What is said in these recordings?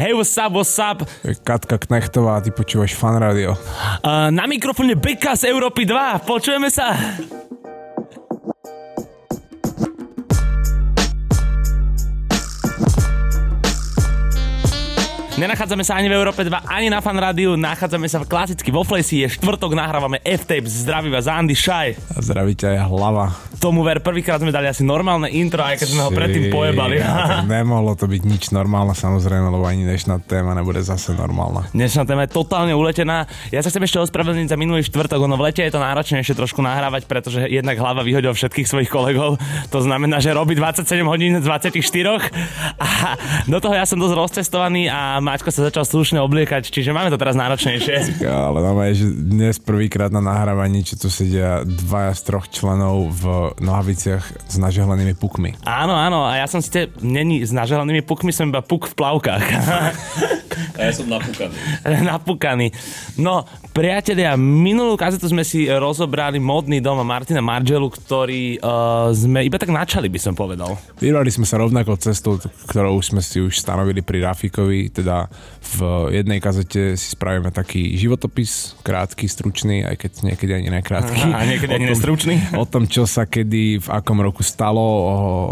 Hey, what's up, what's up? Katka Knechtová, ty počúvaš fan radio. Uh, na mikrofóne Beka z Európy 2. Počujeme sa. Nenachádzame sa ani v Európe 2, ani na fan rádiu, nachádzame sa v klasicky vo Flesi, je štvrtok, nahrávame F-Tape, zdraví vás Andy Šaj. A zdraví ťa aj hlava. Tomu ver, prvýkrát sme dali asi normálne intro, aj keď sme ho predtým pojebali. Ja, nemohlo to byť nič normálne samozrejme, lebo ani dnešná téma nebude zase normálna. Dnešná téma je totálne uletená. Ja sa chcem ešte ospravedlniť za minulý štvrtok, ono v lete je to náročnejšie trošku nahrávať, pretože jednak hlava vyhodil všetkých svojich kolegov. To znamená, že robí 27 hodín z 24. A do toho ja som dosť rozcestovaný a Maťko sa začal slušne obliekať, čiže máme to teraz náročnejšie. Ale no že dnes prvýkrát na nahrávaní, čo tu sedia dvaja z troch členov v nohaviciach s nažehlenými pukmi. Áno, áno, a ja som ste není s nažehlenými pukmi, som iba puk v plavkách. A ja som napúkaný. napúkaný. No, priatelia, minulú kazetu sme si rozobrali modný dom Martina Margelu, ktorý uh, sme iba tak načali, by som povedal. Vyrali sme sa rovnako cestou, ktorou sme si už stanovili pri Rafikovi, teda v jednej kazete si spravíme taký životopis, krátky, stručný, aj keď niekedy ani nekrátky. A niekedy ani nestručný. O tom, čo sa kedy, v akom roku stalo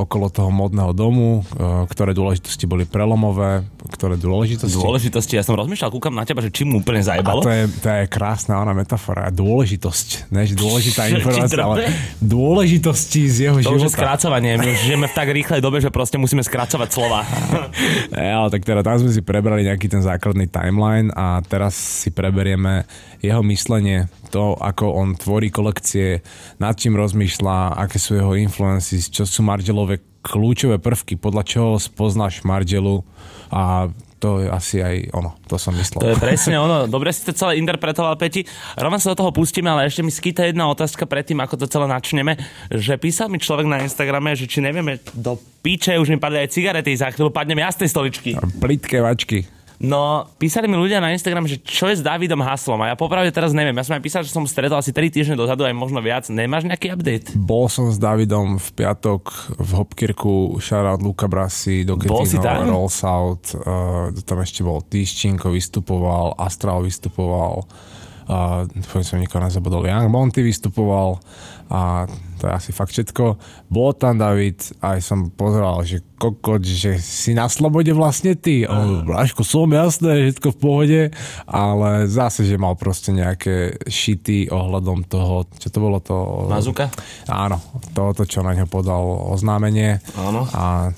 okolo toho modného domu, ktoré dôležitosti boli prelomové, ktoré dôležitosti. Dôležitosti, ja som rozmýšľal, kúkam na teba, že čím mu úplne zajebalo. A to je, to je krásna ona metafora. Dôležitosť, než dôležitá informácia, ale dôležitosti z jeho to života. už je skrácovanie. My už žijeme v tak rýchlej dobe, že proste musíme skracovať slova. ja, ale tak teda tam sme si prebrali nejaký ten základný timeline a teraz si preberieme jeho myslenie, to, ako on tvorí kolekcie, nad čím rozmýšľa, aké sú jeho influency, čo sú Margelové kľúčové prvky, podľa čoho spoznáš Margelu a to je asi aj ono, to som myslel. To je presne ono. Dobre si to celé interpretoval, Peti. Rovno sa do toho pustíme, ale ešte mi skýta jedna otázka predtým, ako to celé načneme, že písal mi človek na Instagrame, že či nevieme do píče, už mi padli aj cigarety, za chvíľu padneme ja z tej stoličky. Plitké vačky. No, písali mi ľudia na Instagram, že čo je s Davidom Haslom a ja popravde teraz neviem. Ja som aj písal, že som stretol asi 3 týždne dozadu, aj možno viac. Nemáš nejaký update? Bol som s Davidom v piatok v Hopkirku, shoutout Luka Brasi, do Bol si tam? Roll South, uh, tam ešte bol Týščinko vystupoval, Astral vystupoval, uh, dúfam, som nikoho nezabudol, Young Monty vystupoval a to je asi fakt všetko. Bol tam David, aj som pozeral, že kokot, že si na slobode vlastne ty. On, Bráško, som jasné, všetko v pohode, ale zase, že mal proste nejaké šity ohľadom toho, čo to bolo to... Mazuka? Áno, toto, čo na ňo podal oznámenie. Áno. A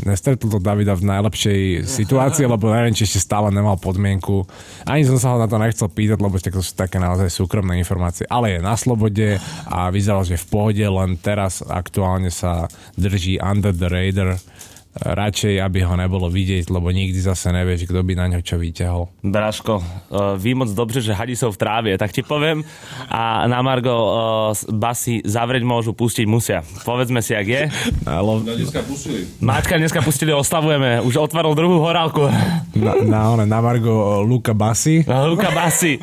nestretol to Davida v najlepšej situácii, lebo neviem, či ešte stále nemal podmienku. Ani som sa ho na to nechcel pýtať, lebo to sú také naozaj súkromné informácie. Ale je na slobode a vyzeral, že v pohode, len teraz aktuálne sa drží under the radar radšej, aby ho nebolo vidieť, lebo nikdy zase nevieš, kto by na ňo čo vyťahol. Braško, uh, ví moc dobře, že hadi sú v trávie, tak ti poviem. A na Margo uh, basy zavrieť môžu, pustiť musia. Povedzme si, ak je. Ale... No dneska pustili. Máčka dneska pustili, oslavujeme. Už otvoril druhú horálku. Na, na, na, na Margo Luka Basy. Luka Basy.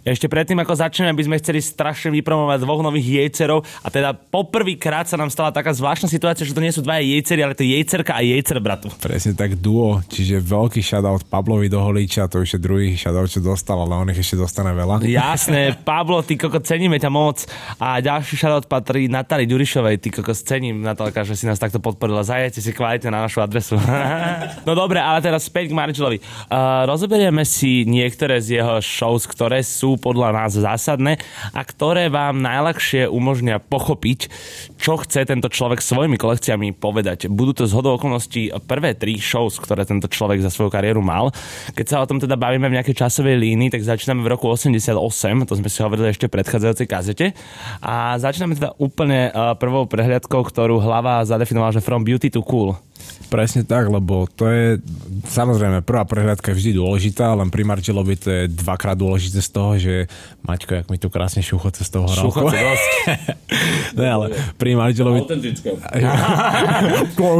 Ešte predtým, ako začneme, by sme chceli strašne vypromovať dvoch nových jejcerov a teda poprvýkrát sa nám stala taká zvláštna situácia, že to nie sú dva jejcery, ale to je jejcerka a jejcer bratu. Presne tak duo, čiže veľký shoutout Pablovi do Holíča, to už je druhý shoutout, čo dostal, ale on ich ešte dostane veľa. Jasné, Pablo, ty koko, ceníme ťa moc. A ďalší shoutout patrí Natali Ďurišovej, ty koko, cením Natálka, že si nás takto podporila. Zajete si kvalitne na našu adresu. no dobre, ale teraz späť k Margelovi. Uh, rozoberieme si niektoré z jeho shows, ktoré sú podľa nás zásadné a ktoré vám najľahšie umožnia pochopiť, čo chce tento človek svojimi kolekciami povedať. Budú to zhodou okolností prvé tri shows, ktoré tento človek za svoju kariéru mal. Keď sa o tom teda bavíme v nejakej časovej línii, tak začíname v roku 88, to sme si hovorili ešte v predchádzajúcej kazete. A začíname teda úplne eh, prvou prehliadkou, ktorú hlava zadefinovala, že From Beauty to Cool. Presne tak, lebo to je, samozrejme, prvá prehľadka je vždy dôležitá, len pri Margelovi to je dvakrát dôležité z toho, že Maťko, jak mi tu krásne šuchoce z toho horálku. Šuchoce dosť. Ne, ale pri Margelovi... Autentické.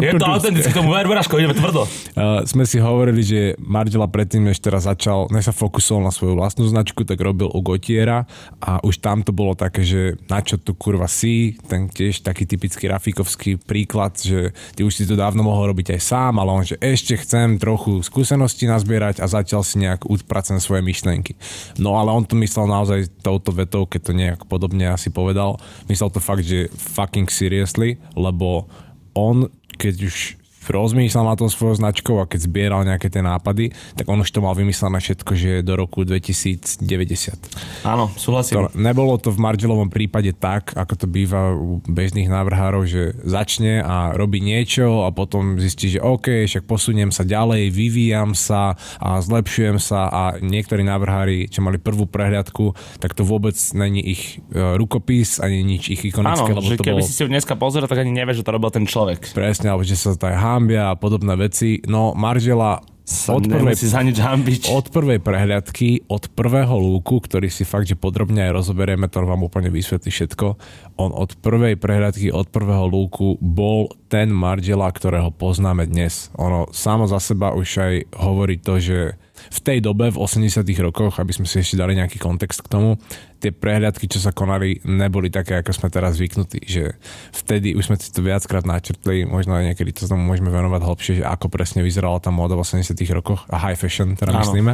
Je to autentické, tomu ver, Braško, ideme tvrdo. Uh, sme si hovorili, že Margela predtým, než teraz začal, než sa fokusoval na svoju vlastnú značku, tak robil u Gotiera a už tam to bolo také, že na čo tu kurva si, ten tiež taký typický Rafikovský príklad, že ty už si to dávno mohol robiť aj sám, ale on, že ešte chcem trochu skúsenosti nazbierať a zatiaľ si nejak upracujem svoje myšlenky. No ale on to myslel naozaj touto vetou, keď to nejak podobne asi povedal, myslel to fakt, že fucking seriously, lebo on, keď už rozmýšľal na tom svojou značkou a keď zbieral nejaké tie nápady, tak on už to mal vymyslené všetko, že do roku 2090. Áno, súhlasím. To, nebolo to v Margelovom prípade tak, ako to býva u bežných návrhárov, že začne a robí niečo a potom zistí, že OK, však posuniem sa ďalej, vyvíjam sa a zlepšujem sa a niektorí návrhári, čo mali prvú prehliadku, tak to vôbec není ich e, rukopis, ani nič ich ikonické, Áno, že to keby bolo... si si dneska pozrel, tak ani nevieš, že to robil ten človek. Presne, alebo že sa to aj hambia a podobné veci. No, Maržela od prvej, za nič hambiť. od prvej prehliadky, od prvého lúku, ktorý si fakt, že podrobne aj rozoberieme, to vám úplne vysvetlí všetko, on od prvej prehliadky, od prvého lúku bol ten Margela, ktorého poznáme dnes. Ono samo za seba už aj hovorí to, že v tej dobe, v 80 rokoch, aby sme si ešte dali nejaký kontext k tomu, tie prehliadky, čo sa konali, neboli také, ako sme teraz zvyknutí. Že vtedy už sme si to viackrát načrtli, možno aj niekedy to tomu môžeme venovať hlbšie, že ako presne vyzerala tá móda v 80 rokoch a high fashion, teda Áno. myslíme.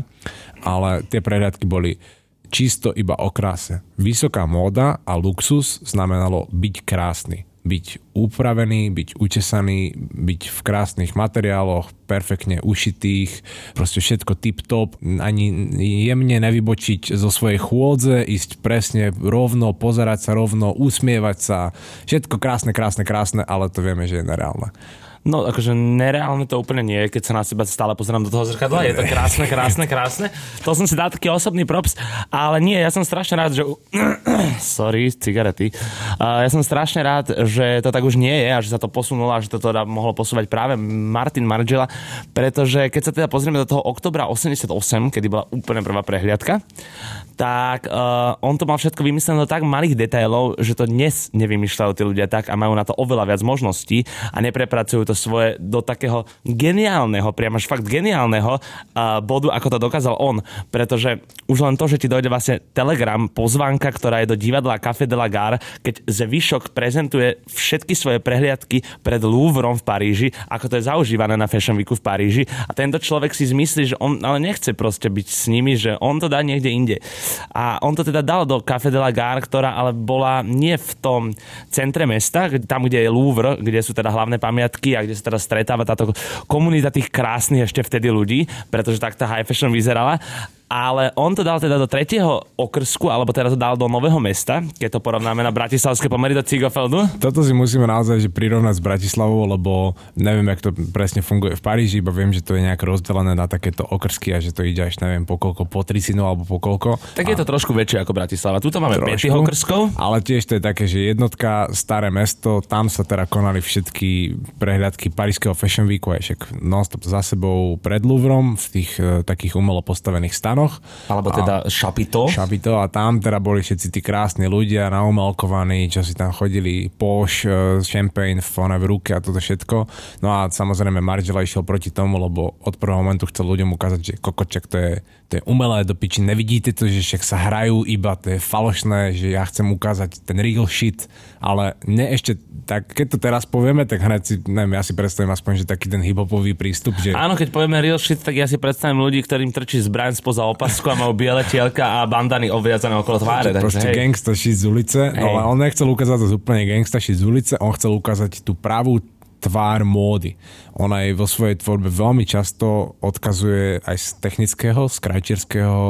Ale tie prehliadky boli čisto iba o kráse. Vysoká móda a luxus znamenalo byť krásny byť upravený, byť učesaný, byť v krásnych materiáloch, perfektne ušitých, proste všetko tip-top, ani jemne nevybočiť zo svojej chôdze, ísť presne rovno, pozerať sa rovno, usmievať sa, všetko krásne, krásne, krásne, ale to vieme, že je nereálne. No, akože nereálne to úplne nie je, keď sa na seba stále pozerám do toho zrkadla. Je to krásne, krásne, krásne. To som si dal taký osobný props, ale nie, ja som strašne rád, že... Sorry, cigarety. Uh, ja som strašne rád, že to tak už nie je a že sa to posunulo a že to teda mohol posúvať práve Martin Margela, pretože keď sa teda pozrieme do toho oktobra 88, kedy bola úplne prvá prehliadka, tak uh, on to mal všetko vymyslené do tak malých detailov, že to dnes nevymýšľajú tí ľudia tak a majú na to oveľa viac možností a neprepracujú to svoje do takého geniálneho, priam až fakt geniálneho uh, bodu, ako to dokázal on. Pretože už len to, že ti dojde vlastne telegram, pozvánka, ktorá je do divadla Café de la Gare, keď Zvyšok prezentuje všetky svoje prehliadky pred Louvrom v Paríži, ako to je zaužívané na Fashion Weeku v Paríži a tento človek si zmyslí, že on ale nechce proste byť s nimi, že on to dá niekde inde. A on to teda dal do Café de la Gare, ktorá ale bola nie v tom centre mesta, tam, kde je Louvre, kde sú teda hlavné pamiatky a kde sa teda stretáva táto komunita tých krásnych ešte vtedy ľudí, pretože tak tá high fashion vyzerala. Ale on to dal teda do tretieho okrsku, alebo teda to dal do Nového mesta, keď to porovnáme na bratislavské pomery do Cigofeldu. Toto si musíme naozaj že prirovnať s Bratislavou, lebo neviem, jak to presne funguje v Paríži, iba viem, že to je nejak rozdelené na takéto okrsky a že to ide až neviem po koľko, po tricinu alebo po koľko. Tak je to trošku väčšie ako Bratislava. Tuto máme 5 Trošku. okrskov. Ale tiež to je také, že jednotka, staré mesto, tam sa teda konali všetky prehľadky Parískeho Fashion Weeku, aj však non-stop za sebou pred Louvrom v tých e, takých umelo postavených stanoch. Alebo teda Šapito. Šapito a tam teda boli všetci tí krásni ľudia naumelkovaní, čo si tam chodili, poš, e, champagne v, v ruke a toto všetko. No a samozrejme Margela išiel proti tomu, lebo od prvého momentu chcel ľuďom ukázať, že kokoček to je, to je umelé do piči. Nevidíte to, že však sa hrajú iba, to je falošné, že ja chcem ukázať ten real shit, ale ne ešte tak, keď to teraz povieme, tak hneď si, neviem, ja si predstavím aspoň, že taký ten hiphopový prístup, že Áno, keď povieme real shit, tak ja si predstavím ľudí, ktorým trčí zbraň spoza opasku a majú biele tielka a bandany obviazané okolo tváre. proste Takže, hej. gangsta shit z ulice, Hej. ale on nechcel ukázať to úplne gangsta shit z ulice, on chcel ukázať tú pravú tvár módy. Ona aj vo svojej tvorbe veľmi často odkazuje aj z technického, z krajčierského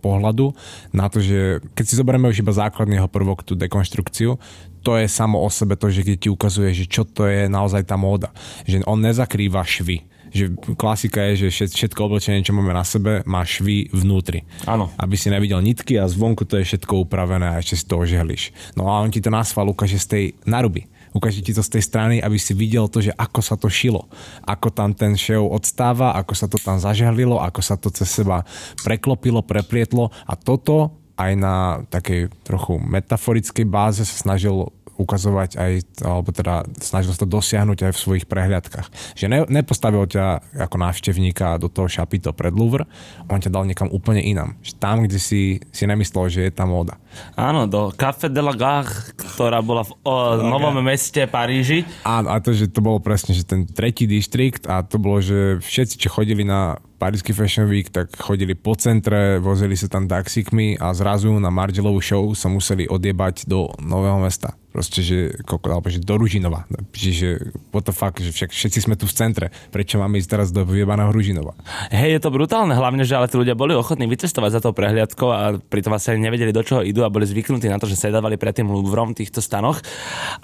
pohľadu na to, že keď si zoberieme už iba základný jeho prvok, tú dekonštrukciu, to je samo o sebe to, že keď ti ukazuje, že čo to je naozaj tá móda. Že on nezakrýva švy. Že klasika je, že všet- všetko oblečenie, čo máme na sebe, má švy vnútri Áno. aby si nevidel nitky a zvonku to je všetko upravené a ešte si to ožehliš. No a on ti to na sval ukáže z tej naruby. Ukáže ti to z tej strany, aby si videl to, že ako sa to šilo. Ako tam ten šev odstáva, ako sa to tam zažehlilo, ako sa to cez seba preklopilo, preplietlo a toto aj na takej trochu metaforickej báze sa snažil ukazovať aj, alebo teda snažil sa to dosiahnuť aj v svojich prehliadkach. Že ne, nepostavil ťa ako návštevníka do toho šapito pred Louvre, on ťa dal niekam úplne inam. Že tam, kde si, si nemyslel, že je tá móda. Áno, do Café de la Gare, ktorá bola v o, novom meste Paríži. Áno, a to, že to bolo presne, že ten tretí distrikt a to bolo, že všetci, čo chodili na Parísky Fashion Week, tak chodili po centre, vozili sa tam taxikmi a zrazu na Margelovú show sa museli odjebať do Nového mesta. Proste, že, koko, alebo že do Ružinova. Čiže what the fuck, že však všetci sme tu v centre. Prečo máme ísť teraz do vyjebaného Ružinova? Hej, je to brutálne, hlavne, že ale tí ľudia boli ochotní vycestovať za tou prehliadkou a pritom vlastne nevedeli, do čoho idú a boli zvyknutí na to, že sedávali pred tým v týchto stanoch.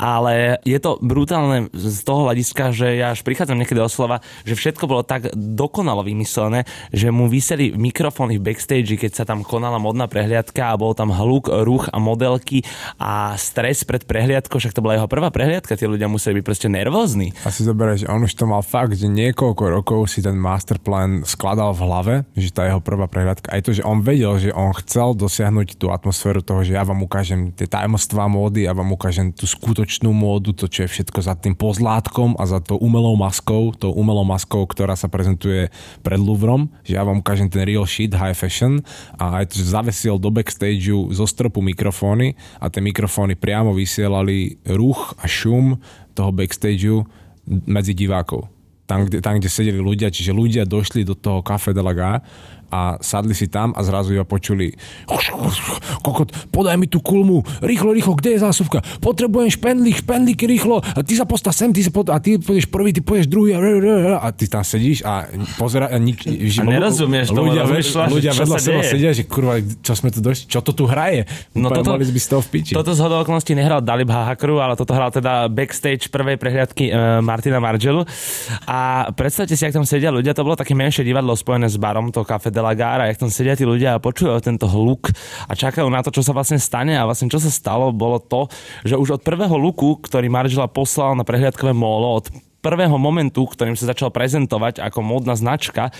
Ale je to brutálne z toho hľadiska, že ja až prichádzam niekedy o slova, že všetko bolo tak dokonalo vymyslené, že mu vyseli mikrofóny v backstage, keď sa tam konala modná prehliadka a bol tam hluk, ruch a modelky a stres pred prehliadkou, však to bola jeho prvá prehliadka, tí ľudia museli byť proste nervózni. A si zoberieš, on už to mal fakt, že niekoľko rokov si ten masterplan skladal v hlave, že tá jeho prvá prehľadka. Aj to, že on vedel, že on chcel dosiahnuť tú atmosféru toho, že ja vám ukážem tie tajomstvá módy, ja vám ukážem tú skutočnú módu, to, čo je všetko za tým pozlátkom a za tou umelou maskou, tou umelou maskou, ktorá sa prezentuje pred Louvrom, že ja vám ukážem ten real shit, high fashion a aj to, že zavesil do backstageu zo stropu mikrofóny a tie mikrofóny priamo vysielali ruch a šum toho backstageu medzi divákov. Tam kde, tam, kde sedeli ľudia, čiže ľudia došli do toho Café de la Gare a sadli si tam a zrazu iba počuli kokot, podaj mi tú kulmu, rýchlo, rýchlo, kde je zásuvka? Potrebujem špendlík, špendlíky, rýchlo, a ty sa postav sem, ty sa postav, a ty pôjdeš prvý, ty pôjdeš druhý a, a ty tam sedíš a pozera a nič, A nerozumieš tomu, ľudia, rozmýšľaš, ľudia vedľa seba deje. sedia, že kurva, čo sme tu došli, čo to tu hraje? No Úplne toto- Mali by z toho v piči. Toto z okolností nehral Dalib Hahakru, ale toto hral teda backstage prvej prehliadky e, Martina Margelu. A predstavte si, ak tam sedia ľudia, to bolo také menšie divadlo spojené s barom, to Café de la Gare, a jak tam sedia tí ľudia a počujú tento hluk a čakajú na to, čo sa vlastne stane a vlastne čo sa stalo, bolo to, že už od prvého luku, ktorý Margela poslal na prehliadkové molo, od prvého momentu, ktorým sa začal prezentovať ako módna značka,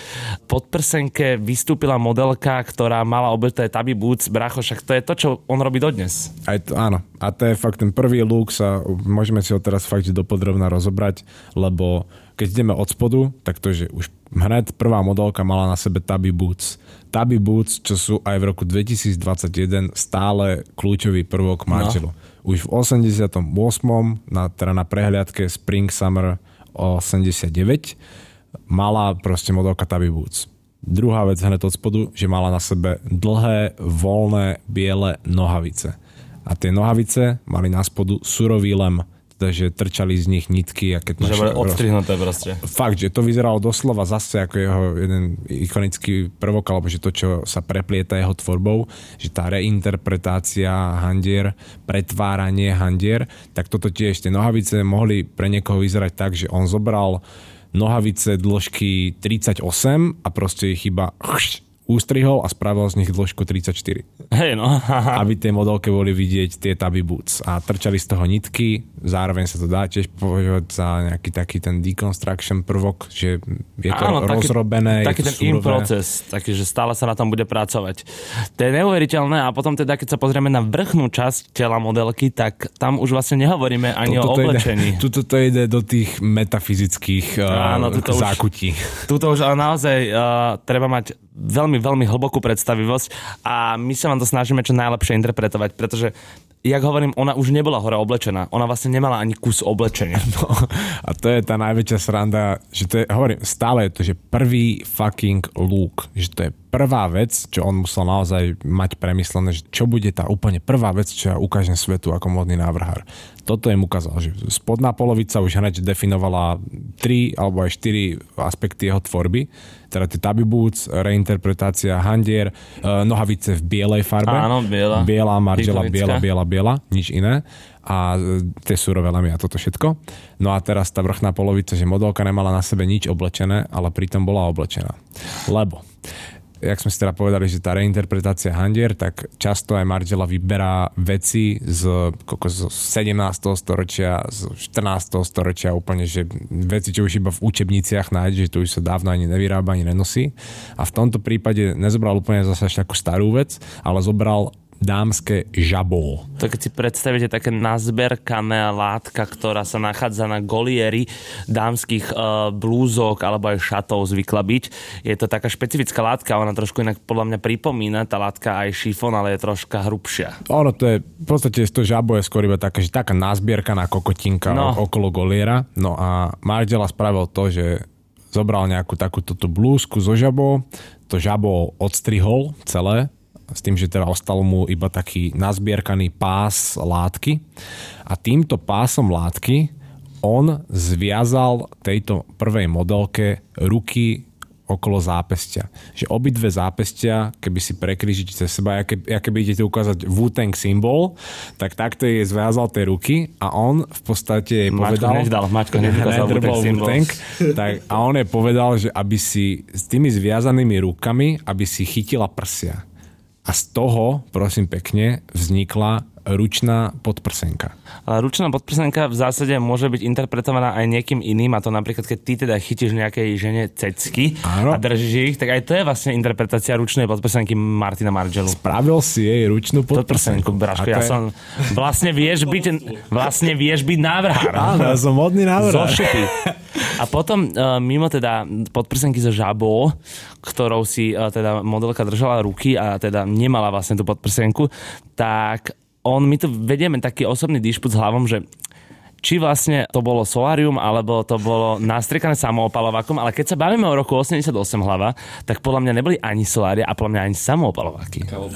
pod prsenke vystúpila modelka, ktorá mala obeté taby boots, bracho, však to je to, čo on robí dodnes. Aj to, áno. A to je fakt ten prvý look sa, môžeme si ho teraz fakt že dopodrobná rozobrať, lebo keď ideme od spodu, tak to, že už hned prvá modelka mala na sebe Taby Boots. Taby Boots, čo sú aj v roku 2021 stále kľúčový prvok Marcellu. No. Už v 88. Na, teda na prehliadke Spring Summer 89 mala proste modelka Taby Boots. Druhá vec hneď od spodu, že mala na sebe dlhé, voľné, biele nohavice. A tie nohavice mali na spodu surový lem, že trčali z nich nitky a keď Že boli odstrihnuté proste. Fakt, že to vyzeralo doslova zase ako jeho jeden ikonický prvok, alebo že to, čo sa preplieta jeho tvorbou, že tá reinterpretácia handier, pretváranie handier, tak toto tiež, tie nohavice mohli pre niekoho vyzerať tak, že on zobral nohavice dĺžky 38 a proste ich iba ústrihol a spravil z nich dĺžku 34 Hej, no. aby tie modelke boli vidieť tie taby boots. A trčali z toho nitky, zároveň sa to dá tiež považovať za nejaký taký ten deconstruction prvok, že je to Áno, taký- rozrobené, taký je to ten in proces, taký, že stále sa na tom bude pracovať. To je neuveriteľné a potom teda, keď sa pozrieme na vrchnú časť tela modelky, tak tam už vlastne nehovoríme ani o Toto to oblečení. Ide, tuto to ide do tých metafyzických Áno, uh, tuto už- zákutí. Tuto už ale naozaj uh, treba mať veľmi, veľmi hlbokú predstavivosť a my sa vám to snažíme čo najlepšie interpretovať, pretože jak hovorím, ona už nebola hore oblečená. Ona vlastne nemala ani kus oblečenia. No, a to je tá najväčšia sranda, že to je, hovorím, stále je to, že prvý fucking look, že to je prvá vec, čo on musel naozaj mať premyslené, že čo bude tá úplne prvá vec, čo ja ukážem svetu ako modný návrhár. Toto im ukázal, že spodná polovica už hneď definovala tri alebo aj štyri aspekty jeho tvorby, teda tie taby boots, reinterpretácia handier, eh, nohavice v bielej farbe. Áno, biela. Biela, maržela, biela, biela, biela, nič iné a e, tie surové lemy a toto všetko. No a teraz tá vrchná polovica, že modelka nemala na sebe nič oblečené, ale pritom bola oblečená. Lebo jak sme si teda povedali, že tá reinterpretácia handier, tak často aj Margela vyberá veci z, koko, z 17. storočia, z 14. storočia úplne, že veci, čo už iba v učebniciach nájde, že to už sa dávno ani nevyrába, ani nenosí. A v tomto prípade nezobral úplne zase až takú starú vec, ale zobral dámske žabó. To keď si predstavíte také nazberkané látka, ktorá sa nachádza na golieri dámskych uh, blúzok alebo aj šatov zvykla byť. Je to taká špecifická látka, ona trošku inak podľa mňa pripomína, tá látka aj šifón, ale je troška hrubšia. Ono to je, v podstate to žabo je skôr iba taká, že taká nazbierkaná kokotinka No. okolo goliera. No a Margela spravil to, že zobral nejakú takúto blúzku zo žabou, to žabo odstrihol celé, s tým, že teda ostal mu iba taký nazbierkaný pás látky a týmto pásom látky on zviazal tejto prvej modelke ruky okolo zápestia. Že obidve zápestia, keby si prekrížiť cez seba, aké, aké by idete ukázať Wu-Tang symbol, tak takto jej zviazal tie ruky a on v podstate jej Maťko povedal... hneď dal, Maťko. Wu-Tang, tak, a on jej povedal, že aby si s tými zviazanými rukami, aby si chytila prsia. A z toho, prosím pekne, vznikla ručná podprsenka. Ručná podprsenka v zásade môže byť interpretovaná aj niekým iným a to napríklad, keď ty teda chytíš nejakej žene cecky Áno. a držíš ich, tak aj to je vlastne interpretácia ručnej podprsenky Martina Margelu. Spravil si jej ručnú Podprsenku, podprsenku. Braško, ja je- som... Vlastne vieš byť, vlastne vieš byť návrhár. Áno, ja som modný Zo návrh. šipy. A potom uh, mimo teda podprsenky zo žabou, ktorou si uh, teda modelka držala ruky a teda nemala vlastne tú podprsenku, tak on, my tu vedieme taký osobný dišput s hlavom, že či vlastne to bolo solárium, alebo to bolo nastriekané samoopalovákom, ale keď sa bavíme o roku 88 hlava, tak podľa mňa neboli ani solária a podľa mňa ani samoopalováky. Kámo,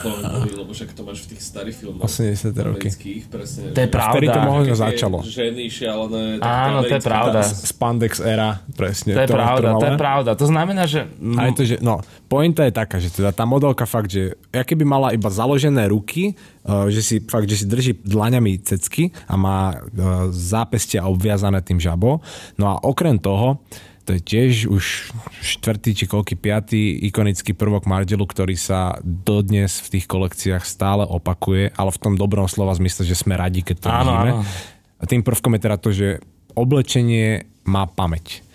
lebo však to máš v tých starých filmoch. 80. roky. presne. To je že- pravda. Vtedy to možno začalo. Ženy šialené. Áno, to je pravda. Spandex era, presne. To je pravda, to je pravda. To znamená, že... A je to, že, no, pointa je taká, že teda tá modelka fakt, že aké by mala iba založené ruky, že si fakt, že si drží dlaňami cecky a má uh, zápestia obviazané tým žabo. No a okrem toho, to je tiež už štvrtý či koľký piatý ikonický prvok Margelu, ktorý sa dodnes v tých kolekciách stále opakuje, ale v tom dobrom slova zmysle, že sme radi, keď to Áno, vidíme. áno. A tým prvkom je teda to, že oblečenie má pamäť.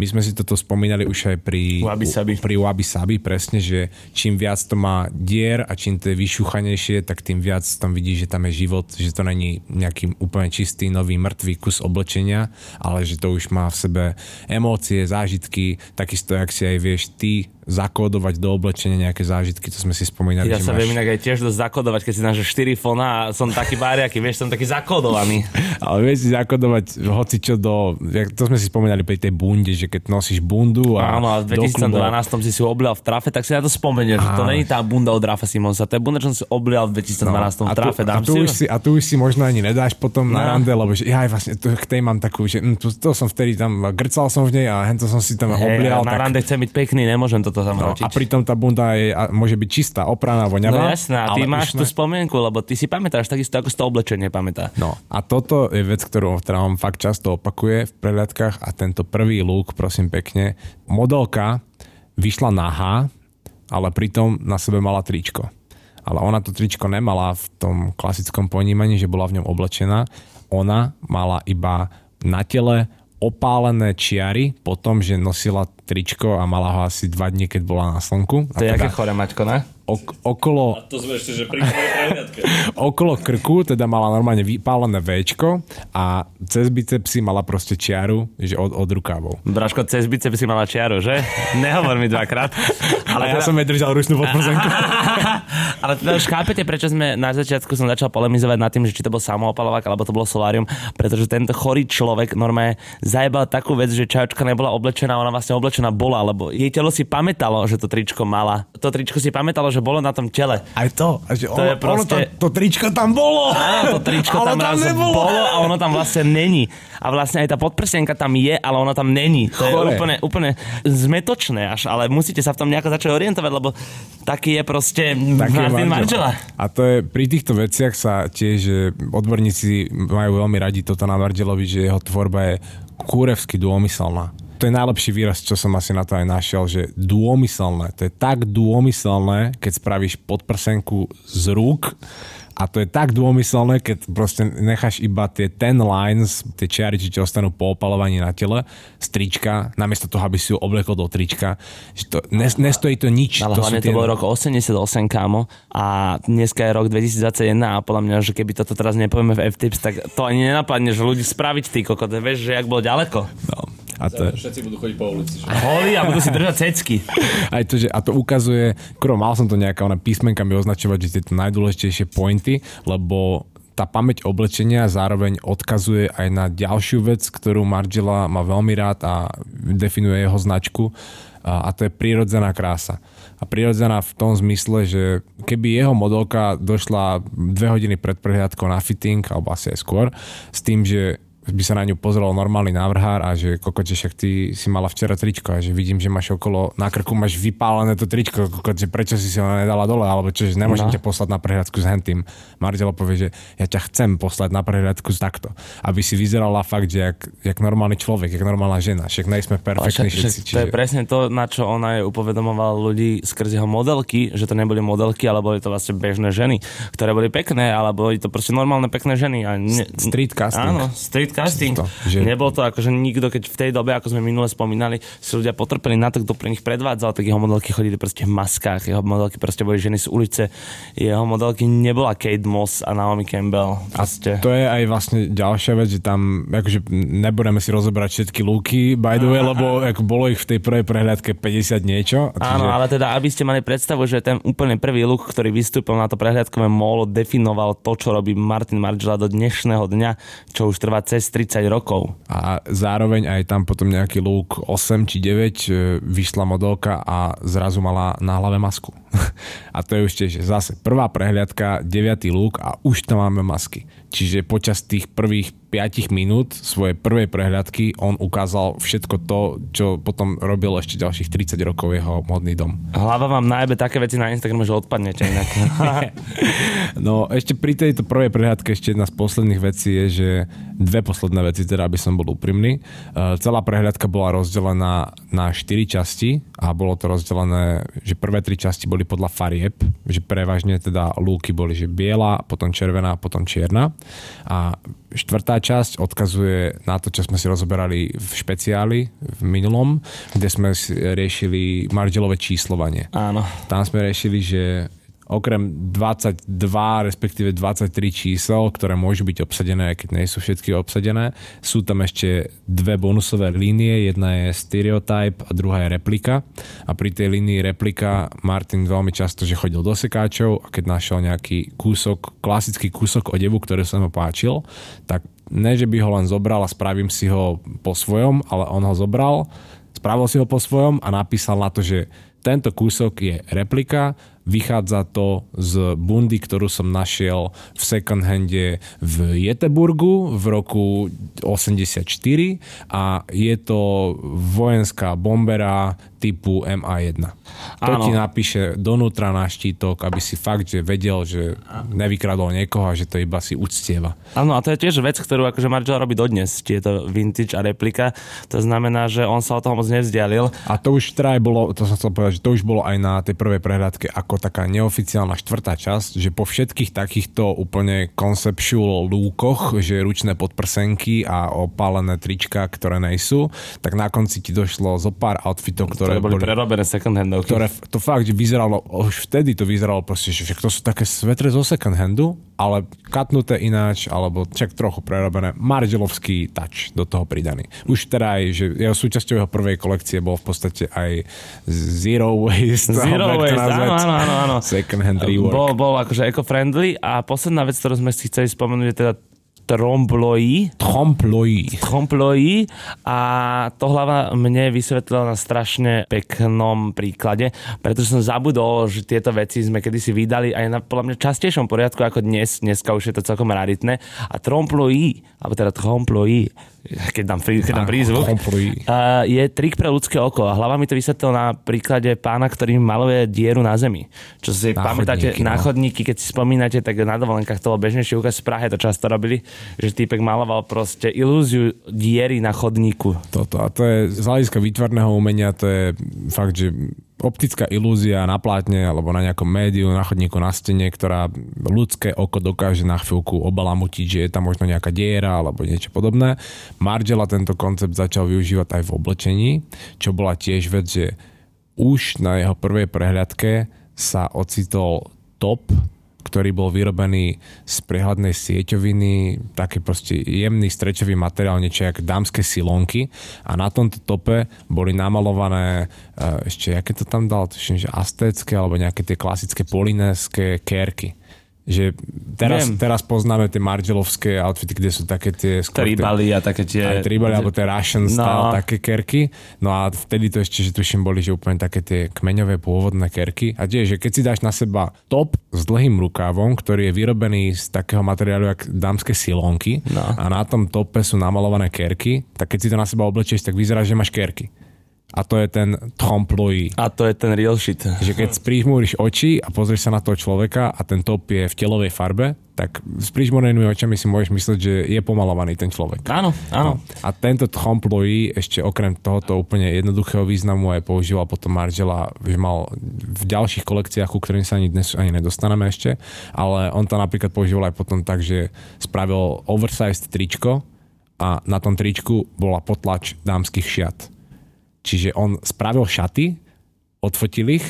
My sme si toto spomínali už aj pri Wabi Sabi. pri Wabi Sabi, presne, že čím viac to má dier a čím to je vyšúchanejšie, tak tým viac tam vidíš, že tam je život, že to není nejaký úplne čistý, nový, mŕtvý kus oblečenia, ale že to už má v sebe emócie, zážitky, takisto, jak si aj vieš ty zakódovať do oblečenia nejaké zážitky, to sme si spomínali, Ja sa máš... viem inak aj tiež dosť zakodovať, keď si dáš 4 fóna a som taký báriaký, vieš, som taký zakodovaný. Ale vieš si zakodovať hoci čo do... To sme si spomínali pri tej bunde, že keď nosíš bundu a Áno, a v do klubov- 2012 si si ho oblial v trafe, tak si na to spomenieš, že to není tá bunda od Rafa Simonsa, to je bunda, čo som si oblial v 2012 v No, a tu, trafe, a tu, si, už si, a tu už si možno ani nedáš potom na No. rande, lebo že ja aj vlastne to, k tej mám takú, že hm, to, to som vtedy tam, grcal som v nej a hento som si tam Hej, oblial. na tak, rande chcem byť pekný, nemôžem toto tam no, ročiť. a pritom tá bunda je, a môže byť čistá, opraná, No voňavá. jasné, a ty máš už tú sme- spomienku, lebo ty si pamätáš takisto, ako si to oblečenie pamätá. No a toto je vec, ktorú ktorá vám fakt často opakuje v prehľadkách a tento prvý look, prosím pekne, modelka vyšla nahá, ale pritom na sebe mala tričko. Ale ona to tričko nemala v tom klasickom ponímaní, že bola v ňom oblečená. Ona mala iba na tele opálené čiary po tom, že nosila tričko a mala ho asi dva dní, keď bola na slnku. To je a aké teda chore, Maťko, ne? Ok- okolo, A to sme ešte, že pri okolo krku teda mala normálne vypálené Včko a cez bicepsy mala proste čiaru, že od, od rukávov. Braško, cez bicep si mala čiaru, že? Nehovor mi dvakrát. Ale ja som jej držal ručnú podprsenku. Ale teda už chápete, prečo sme na začiatku som začal polemizovať nad tým, že či to bol samoopalovák alebo to bolo solárium, pretože tento chorý človek normálne zajebal takú vec, že čajočka nebola oblečená, ona vlastne oblečená bola, lebo jej telo si pamätalo, že to tričko mala. To tričko si pamätalo, že bolo na tom tele. Aj to. A že ono, je ono proste- to, to tričko tam bolo. Áno, to tričko Ale tam raz nebolo. bolo a ono tam vlastne není. A vlastne aj tá podprsenka tam je, ale ona tam není. To je Chore. úplne, úplne zmetočné až, ale musíte sa v tom nejako začať orientovať, lebo taký je proste Taký je Martin manžel. Margela. A to je, pri týchto veciach sa tiež že odborníci majú veľmi radi toto na Margelovi, že jeho tvorba je kúrevsky dômyselná. To je najlepší výraz, čo som asi na to aj našiel, že dômyselné. To je tak dômyselné, keď spravíš podprsenku z rúk A to je tak dômyselné, keď proste necháš iba tie ten lines, tie čiary, či ti ostanú po opalovaní na tele, z trička, namiesto toho, aby si ju obliekol do trička. Že to, nes, nestojí to nič. Ale to hlavne sú to bol rok 88, kámo, a dneska je rok 2021 a podľa mňa, že keby toto teraz nepovieme v F-Tips, tak to ani nenapadne, že ľudí spraviť ty kokot, vieš, že jak bolo ďaleko. No. A to, Všetci budú chodiť po ulici. Že? Holí a budú si držať cecky. aj to, že, a to ukazuje, kuro, mal som to nejaká ona písmenkami označovať, že tieto najdôležitejšie pointy, lebo tá pamäť oblečenia zároveň odkazuje aj na ďalšiu vec, ktorú Margela má veľmi rád a definuje jeho značku a, a to je prírodzená krása. A prírodzená v tom zmysle, že keby jeho modelka došla dve hodiny pred prehliadkou na fitting, alebo asi aj skôr, s tým, že by sa na ňu pozrel normálny návrhár a že kokoče, však ty si mala včera tričko a že vidím, že máš okolo, na krku máš vypálené to tričko, kokoče, prečo si si ho nedala dole, alebo čo, že nemôžem No. ťa poslať na prehľadku s hentým. Marcelo povie, že ja ťa chcem poslať na prehľadku takto, aby si vyzerala fakt, že jak, jak normálny človek, jak normálna žena, však nejsme perfektní všetci. však To je presne to, na čo ona je upovedomovala ľudí skrz jeho modelky, že to neboli modelky, ale boli to vlastne bežné ženy, ktoré boli pekné, ale boli to proste normálne pekné ženy. A ne, Street casting. Áno, street casting. To, že- Nebol to ako, že nikto, keď v tej dobe, ako sme minule spomínali, si ľudia potrpeli na to, kto pre nich predvádzal, tak jeho modelky chodili proste v maskách, jeho modelky proste boli ženy z ulice, jeho modelky nebola Kate Moss a Naomi Campbell. A Proste. to je aj vlastne ďalšia vec, že tam, akože nebudeme si rozoberať všetky lúky, by the way, lebo ako bolo ich v tej prvej prehľadke 50 niečo. Áno, ale teda, aby ste mali predstavu, že ten úplne prvý look, ktorý vystúpil na to prehliadkové molo, definoval to, čo robí Martin Margiela do dnešného dňa, čo už trvá cez 30 rokov. A zároveň aj tam potom nejaký lúk 8 či 9 e, vyšla modelka a zrazu mala na hlave masku. a to je už tiež zase prvá prehliadka, 9. lúk a už tam máme masky. Čiže počas tých prvých 5 minút svojej prvej prehliadky on ukázal všetko to, čo potom robil ešte ďalších 30 rokov jeho modný dom. Hlava vám najebe také veci na Instagrame, že odpadnete inak. No ešte pri tejto prvej prehľadke ešte jedna z posledných vecí je, že dve posledné veci, teda aby som bol úprimný. Uh, celá prehľadka bola rozdelená na štyri časti a bolo to rozdelené, že prvé tri časti boli podľa farieb, že prevažne teda lúky boli, že biela, potom červená, potom čierna. A štvrtá časť odkazuje na to, čo sme si rozoberali v špeciáli v minulom, kde sme riešili Margelové číslovanie. Áno. Tam sme riešili, že okrem 22, respektíve 23 čísel, ktoré môžu byť obsadené, aj keď nie sú všetky obsadené, sú tam ešte dve bonusové línie. Jedna je stereotype a druhá je replika. A pri tej línii replika Martin veľmi často, že chodil do sekáčov a keď našiel nejaký kúsok, klasický kúsok odevu, ktorý sa mu páčil, tak ne, že by ho len zobral a spravím si ho po svojom, ale on ho zobral, spravil si ho po svojom a napísal na to, že tento kúsok je replika, vychádza to z bundy, ktorú som našiel v second hande v Jeteburgu v roku 84 a je to vojenská bombera typu MA1. To Áno. ti napíše donútra na štítok, aby si fakt, že vedel, že nevykradol niekoho a že to iba si uctieva. Áno, a to je tiež vec, ktorú akože Margiela robí dodnes, či je to vintage a replika. To znamená, že on sa od toho moc nevzdialil. A to už teda bolo, to som chcel povedať, že to už bolo aj na tej prvej prehľadke ako taká neoficiálna štvrtá časť, že po všetkých takýchto úplne conceptual lúkoch, že ručné podprsenky a opálené trička, ktoré nejsú, tak na konci ti došlo zo pár outfitov, ktoré, Ktoré boli prerobené second handovky. ktoré to fakt, že vyzeralo, už vtedy to vyzeralo proste, že to sú také svetre zo second handu, ale katnuté ináč, alebo však trochu prerobené. Margelovský touch do toho pridaný. Už teda aj, že jeho súčasťou jeho prvej kolekcie bol v podstate aj Zero Waste. Zero waste, áno, áno, áno. Second hand rework. Bol, bol akože eco-friendly a posledná vec, ktorú sme si chceli spomenúť, je teda trombloji. Trompe-l'œil. Tromploji a to hlava mne vysvetlila na strašne peknom príklade, pretože som zabudol, že tieto veci sme kedysi vydali aj na podľa mňa častejšom poriadku ako dnes, dneska už je to celkom raritné a tromploji, alebo teda tromploji, keď dám, frí, keď dám prízvuk, je trik pre ľudské oko a hlava mi to vysvetlil na príklade pána, ktorý maluje dieru na zemi. Čo si Na pamätáte chodníky, na no. chodníky, keď si spomínate, tak na dovolenkách to bolo bežnejšie ukaz v Prahe, to často robili, že týpek maloval proste ilúziu diery na chodníku. Toto. A to je z hľadiska výtvarného umenia, to je fakt, že optická ilúzia na plátne alebo na nejakom médiu, na chodníku na stene, ktorá ľudské oko dokáže na chvíľku obalamutiť, že je tam možno nejaká diera alebo niečo podobné. Margela tento koncept začal využívať aj v oblečení, čo bola tiež vec, že už na jeho prvej prehľadke sa ocitol top ktorý bol vyrobený z prehľadnej sieťoviny, taký proste jemný strečový materiál, niečo jak dámske silonky. A na tomto tope boli namalované eh, ešte, aké to tam dal, tuším, že aztécké alebo nejaké tie klasické polinéske kérky že teraz, teraz poznáme tie Margelovské outfity, kde sú také tie... Tribali a také tie... Aj tribali, alebo tie Russian style, no. také kerky. No a vtedy to ešte, že tuším, boli, že úplne také tie kmeňové pôvodné kerky. A tiež, že keď si dáš na seba top s dlhým rukávom, ktorý je vyrobený z takého materiálu, jak dámske silonky no. a na tom tope sú namalované kerky, tak keď si to na seba oblečieš, tak vyzerá, že máš kerky. A to je ten tromploi. A to je ten real shit. Že keď sprížmúriš oči a pozrieš sa na toho človeka a ten top je v telovej farbe, tak s prižmúrenými očami si môžeš myslieť, že je pomalovaný ten človek. Áno, áno. No. A tento tromploi ešte okrem tohoto úplne jednoduchého významu aj používal potom Margela, že mal v ďalších kolekciách, ku ktorým sa ani dnes ani nedostaneme ešte, ale on to napríklad používal aj potom tak, že spravil oversized tričko a na tom tričku bola potlač dámskych šiat Čiže on spravil šaty, odfotil ich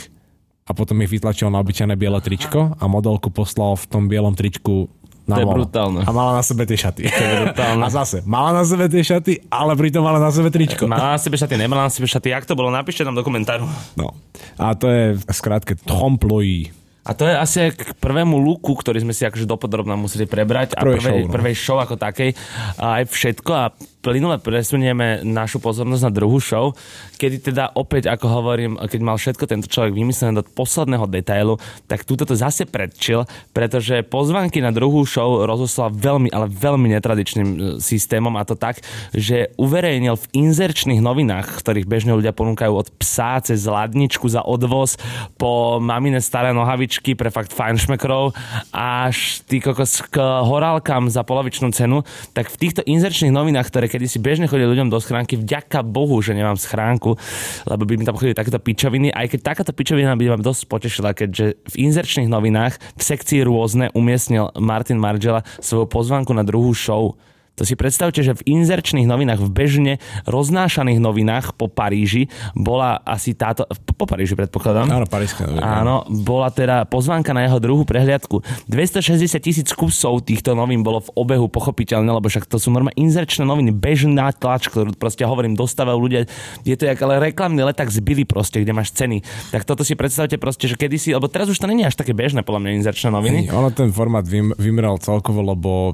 a potom ich vytlačil na obyčajné biele tričko a modelku poslal v tom bielom tričku na to je brutálne. A mala na sebe tie šaty. To je brutálne. A zase, mala na sebe tie šaty, ale pritom mala na sebe tričko. Mala na sebe šaty, nemala na sebe šaty. Jak to bolo? Napíšte nám do komentáru. No. A to je skrátke tromplojí. A to je asi k prvému luku, ktorý sme si akože dopodrobne museli prebrať a prvej, show, no. prvej show ako takej a aj všetko a plynule presunieme našu pozornosť na druhú show, kedy teda opäť, ako hovorím, keď mal všetko tento človek vymyslené do posledného detailu, tak túto to zase predčil, pretože pozvanky na druhú show rozoslal veľmi, ale veľmi netradičným e, systémom a to tak, že uverejnil v inzerčných novinách, ktorých bežne ľudia ponúkajú od psa cez ladničku za odvoz po mamine staré nohavičky pre fakt fajnšmekrov až tý kokos k horálkam za polovičnú cenu, tak v týchto inzerčných novinách, ktoré kedy si bežne chodil ľuďom do schránky, vďaka Bohu, že nemám schránku, lebo by mi tam chodili takéto pičoviny, aj keď takáto pičovina by ma dosť potešila, keďže v inzerčných novinách v sekcii rôzne umiestnil Martin Margela svoju pozvanku na druhú show to si predstavte, že v inzerčných novinách, v bežne roznášaných novinách po Paríži bola asi táto, po Paríži predpokladám. Áno, noviny. Áno, bola teda pozvánka na jeho druhú prehliadku. 260 tisíc kusov týchto novín bolo v obehu pochopiteľne, lebo však to sú normálne inzerčné noviny, bežná tlač, ktorú proste hovorím, dostávajú ľudia. Je to jak ale reklamný leták zbyli proste, kde máš ceny. Tak toto si predstavte proste, že kedysi, lebo teraz už to není až také bežné podľa mňa inzerčné noviny. Ono ten formát vym, vymral celkovo, lebo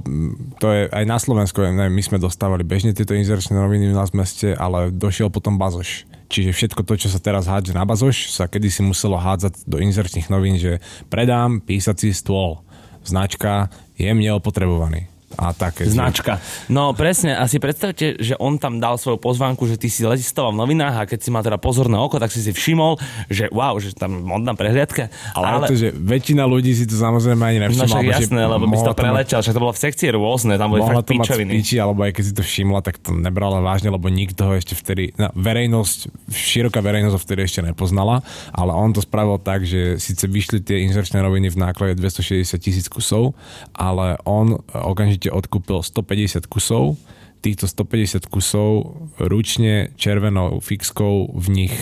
to je aj na Slovensku Slovensku, neviem, my sme dostávali bežne tieto inzerčné noviny nás meste, ale došiel potom bazoš. Čiže všetko to, čo sa teraz hádže na bazoš, sa kedysi muselo hádzať do inzerčných novín, že predám písací stôl. Značka je mne opotrebovaný a také. Značka. No presne, a si predstavte, že on tam dal svoju pozvánku, že ty si listoval v novinách a keď si mal teda pozorné oko, tak si si všimol, že wow, že tam modná prehliadka. Ale, ale... To, že väčšina ľudí si to samozrejme ani nevšimla. No však jasné, lebo by si to prelečal, však to bolo v sekcii rôzne, tam boli fakt to pičoviny. Píči, alebo aj keď si to všimla, tak to nebrala vážne, lebo nikto ho ešte vtedy, no, verejnosť, široká verejnosť ho vtedy ešte nepoznala, ale on to spravil tak, že síce vyšli tie inzerčné noviny v náklade 260 tisíc kusov, ale on okamžite okamžite odkúpil 150 kusov, týchto 150 kusov ručne červenou fixkou v nich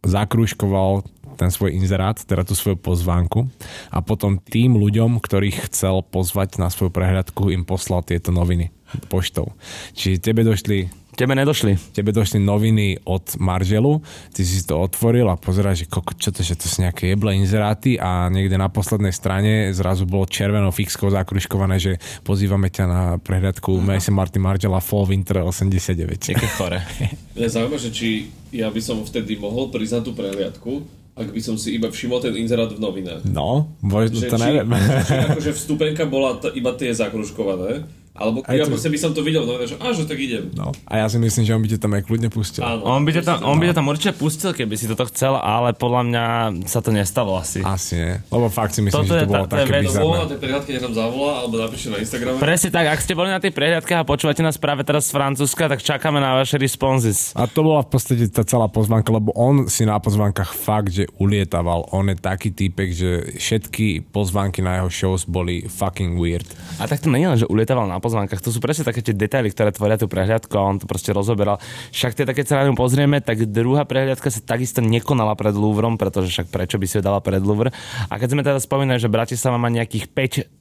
zakrúškoval ten svoj inzerát, teda tú svoju pozvánku a potom tým ľuďom, ktorých chcel pozvať na svoju prehľadku, im poslal tieto noviny poštou. Čiže tebe došli Tebe nedošli. Tebe došli noviny od Margelu, ty si to otvoril a pozeráš, že koko, čo to, že to sú nejaké jeble inzeráty a niekde na poslednej strane zrazu bolo červenou fixkou zakruškované, že pozývame ťa na prehľadku Mason Martin Margela Fall Winter 89. Jaké chore. Mňa zaujíma, že či ja by som vtedy mohol priznať tú prehliadku, ak by som si iba všimol ten inzerát v novinách. No, možno to či, neviem. Či, či akože vstupenka bola t- iba tie zakruškované, Alebo ja to- proste by som to videl, no, že, á, že tak idem. No. A ja si myslím, že on by ťa tam aj kľudne pustil. Áno. On by, ťa tam, on by ťa tam určite pustil, keby si toto chcel, ale podľa mňa sa to nestalo asi. Asi nie. Lebo fakt si myslím, Toto že je to bolo je také vec, To bolo na bizarné. tej prehľadke, nech nám zavolá, alebo napíšte na Instagrame. Presne tak, ak ste boli na tej prehliadke a počúvate nás práve teraz z Francúzska, tak čakáme na vaše responses. A to bola v podstate tá celá pozvánka, lebo on si na pozvánkach fakt, že ulietaval. On je taký týpek, že všetky pozvánky na jeho shows boli fucking weird. A tak to nie je len, že ulietával na pozvánkach, to sú presne také tie detaily, ktoré tvoria tú prehliadku a on to proste rozoberal. Však také, keď sa na ňu pozrieme, tak druhá prehliadka sa takisto nekonala pred Louvrom, pretože však prečo by si ju dala pred Louvre. A keď sme teda spomínali, že Bratislava má nejakých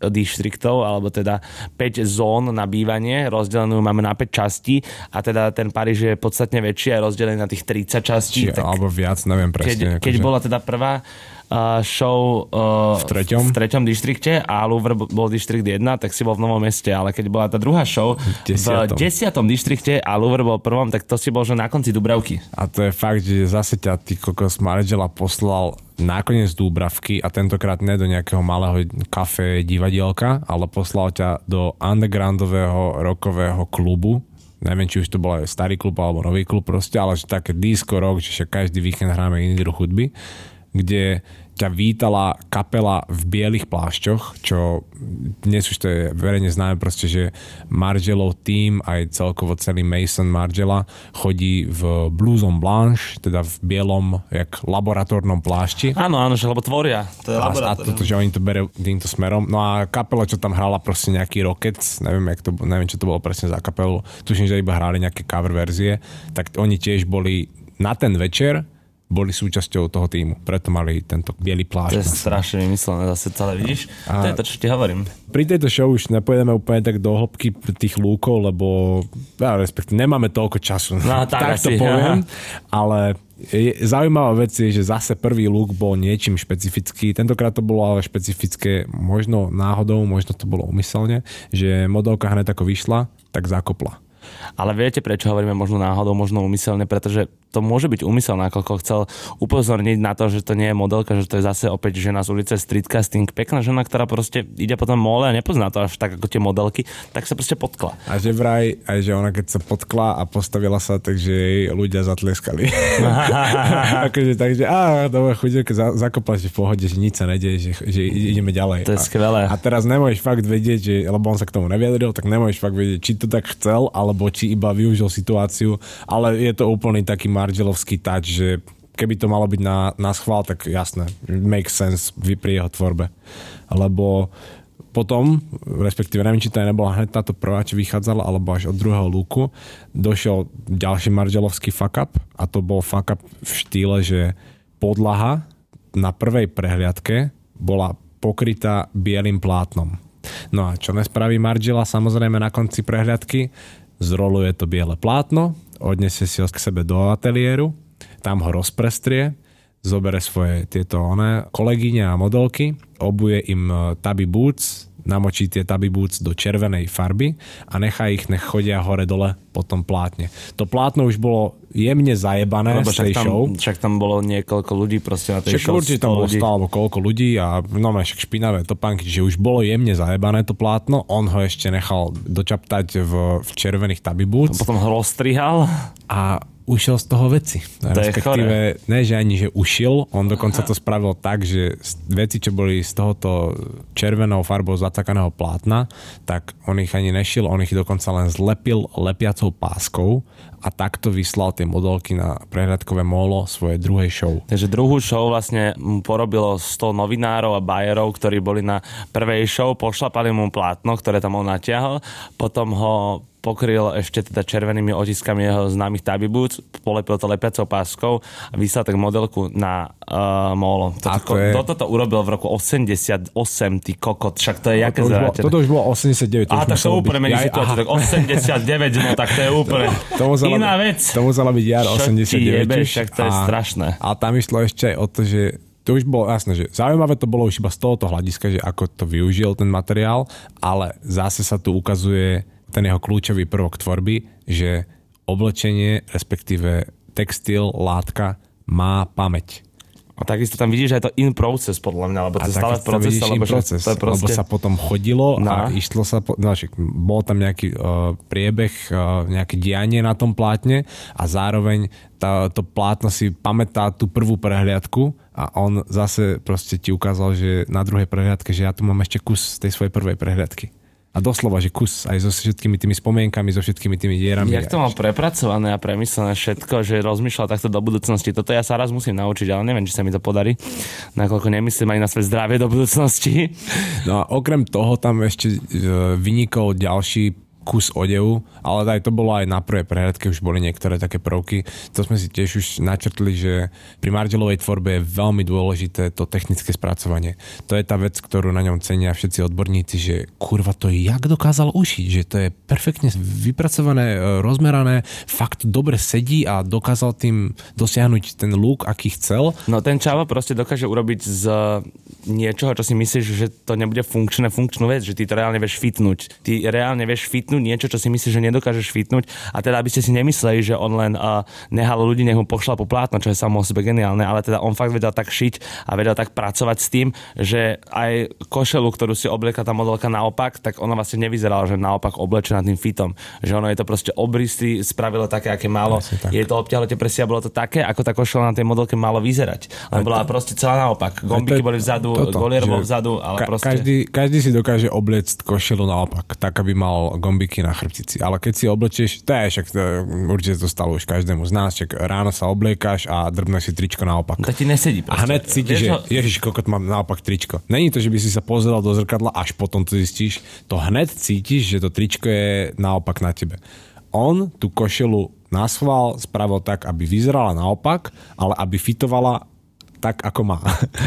5 dištriktov, alebo teda 5 zón na bývanie, rozdelenú máme na 5 častí a teda ten Paríž je podstatne väčší a je rozdelený na tých 30 častí. Či, alebo viac, neviem presne. keď, keď akože. bola teda prvá uh, show uh, V treťom? v treťom dištrikte a Louvre bol dištrikt 1, tak si bol v Novom meste, ale keď bola tá druhá show Desiatom. v desiatom dištrikte a Louvre bol v prvom, tak to si bol že na konci Dubravky. A to je fakt, že zase ťa ty kokos Margela poslal nakoniec Dúbravky a tentokrát ne do nejakého malého kafe divadielka, ale poslal ťa do undergroundového rokového klubu. Neviem, či už to bol aj starý klub alebo nový klub proste, ale že také disco rock, že každý víkend hráme iný druh hudby, kde ťa vítala kapela v bielých plášťoch, čo dnes už to je verejne známe proste, že Margelov tým, aj celkovo celý Mason Margela chodí v blouson blanche, teda v bielom, jak laboratórnom plášti. Áno, áno, že lebo tvoria. To je A, a toto, že oni to berú týmto smerom. No a kapela, čo tam hrala proste nejaký Rockets, neviem, jak to, neviem, čo to bolo presne za kapelu, tuším, že iba hrali nejaké cover verzie, tak oni tiež boli na ten večer boli súčasťou toho týmu. Preto mali tento biely To plášť. je na sebe. strašne vymyslené, zase celé vidíš? A- To je to, čo ti hovorím. Pri tejto show už nepojedeme úplne tak do hĺbky tých lúkov, lebo ja, respektíve nemáme toľko času. No, tak to asi, poviem. Ale je, zaujímavá vec je, že zase prvý lúk bol niečím špecifický. Tentokrát to bolo ale špecifické možno náhodou, možno to bolo umyselne, že modelka hneď ako vyšla, tak zakopla. Ale viete, prečo hovoríme možno náhodou, možno umyselne, pretože to môže byť úmyselné, ako chcel upozorniť na to, že to nie je modelka, že to je zase opäť žena z ulice streetcasting, pekná žena, ktorá proste ide potom mole a nepozná to až tak ako tie modelky, tak sa proste potkla. A že vraj, aj že ona keď sa potkla a postavila sa, takže jej ľudia zatleskali. akože, takže, á, dobre, chudilka za, zakopla, že v pohode, že nič sa nedieje, že, že ideme ďalej. To je a, skvelé. A teraz nemôžeš fakt vedieť, že, lebo on sa k tomu neviedril, tak nemôžeš fakt vedieť, či to tak chcel, alebo či iba využil situáciu, ale je to úplný taký Margelovský touch, že keby to malo byť na, na schvál, tak jasné, makes sense pri jeho tvorbe. Lebo potom, respektíve neviem, či to nebola hneď táto prvá, či vychádzala, alebo až od druhého lúku, došiel ďalší Margelovský fuck up a to bol fuck up v štýle, že podlaha na prvej prehliadke bola pokrytá bielým plátnom. No a čo nespraví Margela samozrejme na konci prehliadky? Zroluje to biele plátno, odnesie si ho k sebe do ateliéru, tam ho rozprestrie, zobere svoje tieto one, kolegyne a modelky, obuje im e, taby boots, namočí tie taby boots do červenej farby a nechá ich, nech chodia hore-dole po tom plátne. To plátno už bolo jemne zajebané Lebo z však tej tam, show. však tam bolo niekoľko ľudí proste na tej Však show. určite 100 tam bolo ľudí. 100 alebo koľko ľudí a no však špinavé topánky, čiže už bolo jemne zajebané to plátno, on ho ešte nechal dočaptať v, v červených taby boots Potom ho rozstrihal. a ušiel z toho veci. je Respektíve, ne, že ani, že ušiel, on dokonca to spravil tak, že veci, čo boli z tohoto červenou farbou zacakaného plátna, tak on ich ani nešil, on ich dokonca len zlepil lepiacou páskou a takto vyslal tie modelky na prehľadkové molo svojej druhej show. Takže druhú show vlastne mu porobilo 100 novinárov a bajerov, ktorí boli na prvej show, pošlapali mu plátno, ktoré tam on natiahol, potom ho pokryl ešte teda červenými otiskami jeho známych taby boots, polepil to lepiacou páskou a vyslal tak modelku na uh, molo. A Toto, to je- toto to urobil v roku 88, ty kokot, však to je jaké To bolo, toto už bolo 89. Á, tak to úplne mení situáciu, tak 89, no tak to je úplne To musela, iná vec. To musela byť jar Čo ti 89. jebe, však to je strašné. A tam išlo ešte aj o to, že to už bolo jasné, že zaujímavé to bolo už iba z tohoto hľadiska, že ako to využil ten materiál, ale zase sa tu ukazuje ten jeho kľúčový prvok tvorby, že oblečenie, respektíve textil, látka má pamäť. A takisto tam vidíš, že je to in process podľa mňa, lebo to je stále vidíš lebo proces, to je proste... lebo sa potom chodilo No. a išlo sa, po, no, však bol tam nejaký uh, priebeh, uh, nejaké dianie na tom plátne a zároveň tá, to plátno si pamätá tú prvú prehliadku a on zase proste ti ukázal, že na druhej prehliadke, že ja tu mám ešte kus z tej svojej prvej prehliadky. A doslova, že kus aj so všetkými tými spomienkami, so všetkými tými dierami. Jak to mám prepracované a premyslené všetko, že rozmýšľal takto do budúcnosti. Toto ja sa raz musím naučiť, ale neviem, či sa mi to podarí. Nakoľko nemyslím ani na svoje zdravie do budúcnosti. No a okrem toho tam ešte e, vynikol ďalší kus odevu, ale aj to bolo aj na prvej prehľadke, už boli niektoré také prvky. To sme si tiež už načrtli, že pri Margelovej tvorbe je veľmi dôležité to technické spracovanie. To je tá vec, ktorú na ňom cenia všetci odborníci, že kurva to jak dokázal ušiť, že to je perfektne vypracované, e, rozmerané, fakt dobre sedí a dokázal tým dosiahnuť ten look, aký chcel. No ten čavo proste dokáže urobiť z niečoho, čo si myslíš, že to nebude funkčné, funkčnú vec, že ty to reálne vieš fitnúť. Ty reálne vieš fitnúť niečo, čo si myslíš, že nedokážeš fitnúť a teda aby ste si nemysleli, že on len uh, nehal ľudí, nech mu pošla po plátno, čo je samo o sebe geniálne, ale teda on fakt vedel tak šiť a vedel tak pracovať s tým, že aj košelu, ktorú si obliekla tá modelka naopak, tak ona vlastne nevyzerala, že naopak oblečená tým fitom. Že ono je to proste obrysy, spravilo také, aké malo. Tak. Je to obťahnuté presne a bolo to také, ako tá košela na tej modelke malo vyzerať. Len bola proste celá naopak. Gombiky boli vzadu, golier bol vzadu, ale ka- proste... každý, každý si dokáže obliecť košelu naopak, tak aby mal gombiky na chrbtici. Ale keď si oblečieš, to je však to, určite to stalo už každému z nás, však ráno sa obliekaš a drbneš si tričko naopak. To ti nesedí proste. A hneď cítiš, že ho- ježiš, kokot mám naopak tričko. Není to, že by si sa pozeral do zrkadla, až potom to zistíš. To hneď cítiš, že to tričko je naopak na tebe. On tú košelu nasval, spravil tak, aby vyzerala naopak, ale aby fitovala tak, ako má.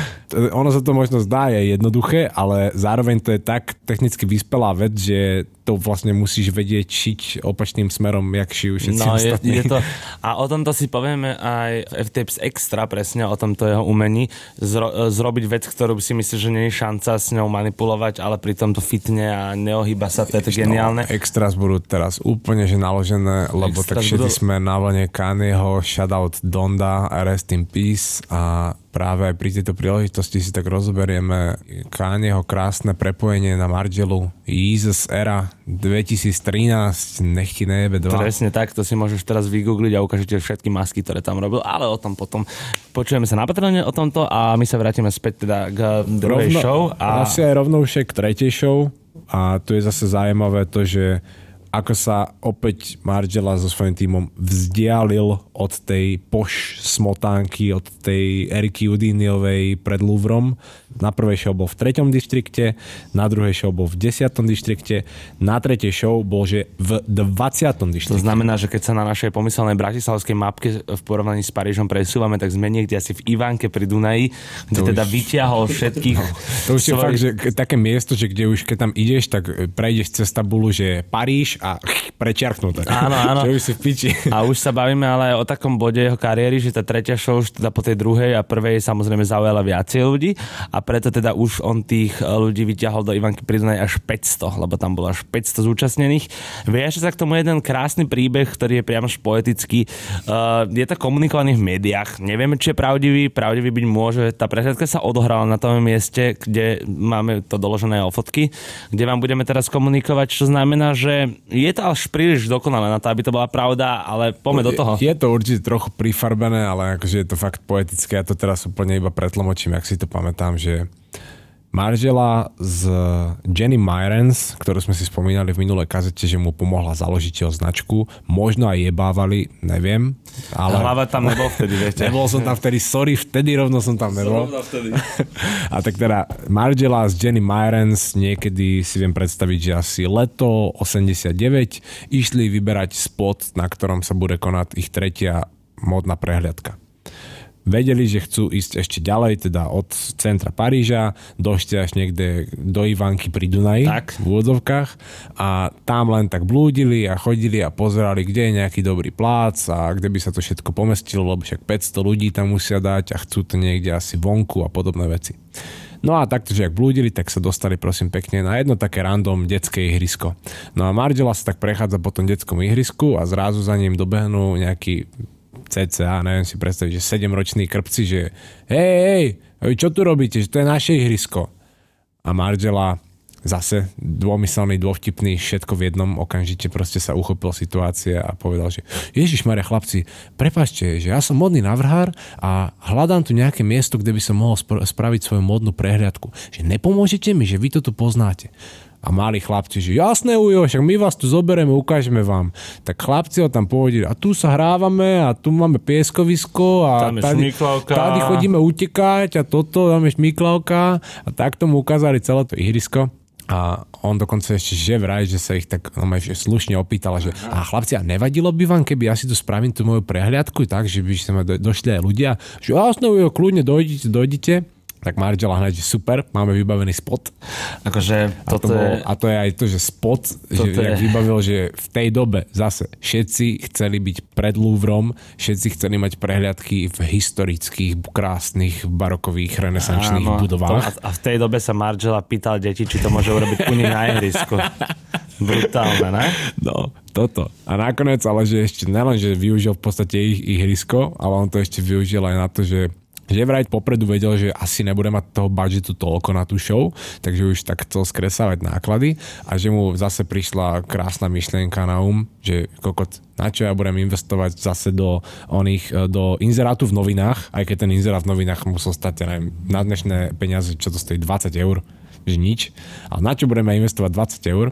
ono sa to možno zdá, je jednoduché, ale zároveň to je tak technicky vyspelá vec, že to vlastne musíš vedieť šiť opačným smerom, jak šijú všetci No, je, ostatní. je to, a o tomto si povieme aj v FTPS Extra, presne o tomto jeho umení, zro, zrobiť vec, ktorú si myslíš, že nie je šanca s ňou manipulovať, ale pritom to fitne a neohýba sa, to je to geniálne. No, extras budú teraz úplne že naložené, lebo Extras tak všetci budú- sme na vlne Kanyeho, shoutout Donda, rest in peace a práve aj pri tejto príležitosti si tak rozoberieme Kanyeho krásne prepojenie na Margelu, Jesus era 2013, nech ti nejebe dva. Presne tak, to si môžeš teraz vygoogliť a ukážete všetky masky, ktoré tam robil, ale o tom potom počujeme sa na Patreone o tomto a my sa vrátime späť teda k druhej show. A... Asi aj rovnoušie k tretej show a tu je zase zaujímavé to, že ako sa opäť Margela so svojím tímom vzdialil od tej poš smotánky, od tej Eriky Udiniovej pred Louvrom. Na prvej show bol v treťom distrikte, na druhej show bol v desiatom distrikte, na tretej show bol, že v 20. To distrikte. znamená, že keď sa na našej pomyselnej bratislavskej mapke v porovnaní s Parížom presúvame, tak sme niekde asi v Ivánke pri Dunaji, kde To teda už- vyťahol všetkých... To už je svojich- fakt, že také miesto, že kde už keď tam ideš, tak e, prejdeš cez tabulu, že je Paríž a prečiarknuté. Áno, áno. Že už si v piči. A už sa bavíme ale o takom bode jeho kariéry, že tá tretia show už teda po tej druhej a prvej samozrejme zaujala viacej ľudí a preto teda už on tých eh, ľudí vyťahol do Ivanky Pridunaj až 500, lebo tam bolo až 500 zúčastnených. Vieš sa k tomu jeden krásny príbeh, ktorý je priamo až poetický. Uh, je to komunikovaný v médiách. Nevieme, či je pravdivý. Pravdivý byť môže. Tá prehľadka sa odohrala na tom mieste, kde máme to doložené o fotky, kde vám budeme teraz komunikovať, čo znamená, že je to až príliš dokonalé na to, aby to bola pravda, ale poďme do toho. Je, je to určite trochu prifarbené, ale akože je to fakt poetické. Ja to teraz úplne iba pretlomočím, ak si to pamätám, že Margela z Jenny Myrens, ktorú sme si spomínali v minulej kazete, že mu pomohla založiť jeho značku. Možno aj jebávali, neviem. Ale Hlava tam nebol vtedy, viete. nebol som tam vtedy, sorry, vtedy rovno som tam nebol. Vtedy. A tak teda Margela z Jenny Myrens niekedy si viem predstaviť, že asi leto 89 išli vyberať spot, na ktorom sa bude konať ich tretia modná prehliadka. Vedeli, že chcú ísť ešte ďalej, teda od centra Paríža, došte až niekde do Ivanky pri Dunaji Tak. v úvodzovkách a tam len tak blúdili a chodili a pozerali, kde je nejaký dobrý plác a kde by sa to všetko pomestilo, lebo však 500 ľudí tam musia dať a chcú to niekde asi vonku a podobné veci. No a takto, že ak blúdili, tak sa dostali prosím pekne na jedno také random detské ihrisko. No a Margela sa tak prechádza po tom detskom ihrisku a zrazu za ním dobehnú nejakí cca, neviem si predstaviť, že 7-roční krpci, že hej, hej, čo tu robíte, že to je naše ihrisko. A Margela zase dômyselný, dôvtipný, všetko v jednom okamžite proste sa uchopil situácie a povedal, že Ježiš Maria chlapci, prepačte, že ja som modný navrhár a hľadám tu nejaké miesto, kde by som mohol spra- spraviť svoju modnú prehliadku. Že nepomôžete mi, že vy to tu poznáte. A mali chlapci, že jasné ujo, však my vás tu zoberieme, ukážeme vám. Tak chlapci ho tam povedali, a tu sa hrávame a tu máme pieskovisko a Tam tady, tady chodíme utekať a toto, tam je šmiklavka a tak tomu ukázali celé to ihrisko. A on dokonca ešte že vraj, že sa ich tak no, že slušne opýtala, že a chlapci, a nevadilo by vám, keby ja si tu spravím tú moju prehliadku, tak, že by sa ma do, došli aj ľudia, že jasné, ujo, kľudne dojdite, dojdite. Tak Margela hneď, že super, máme vybavený spot. Akože A to, toto bol, je... a to je aj to, že spot, že Toto jak je- vybavil, že v tej dobe zase všetci chceli byť pred Louvrom, všetci chceli mať prehliadky v historických, krásnych, barokových, renesančných Áno, budovách. to- A, a v tej dobe sa Margela pýtal deti, či to môže urobiť u nich na ihrisku. Brutálne, ne? No, toto. A nakoniec, ale že ešte nelen, že využil v podstate ich ihrisko, ale on to ešte využil aj na to, že že vraj popredu vedel, že asi nebude mať toho budžetu toľko na tú show, takže už tak chcel skresávať náklady a že mu zase prišla krásna myšlienka na um, že kokot, na čo ja budem investovať zase do oných, e, do inzerátu v novinách, aj keď ten inzerát v novinách musel stať, ja neviem, na dnešné peniaze, čo to stojí, 20 eur, že nič. A na čo budeme investovať 20 eur?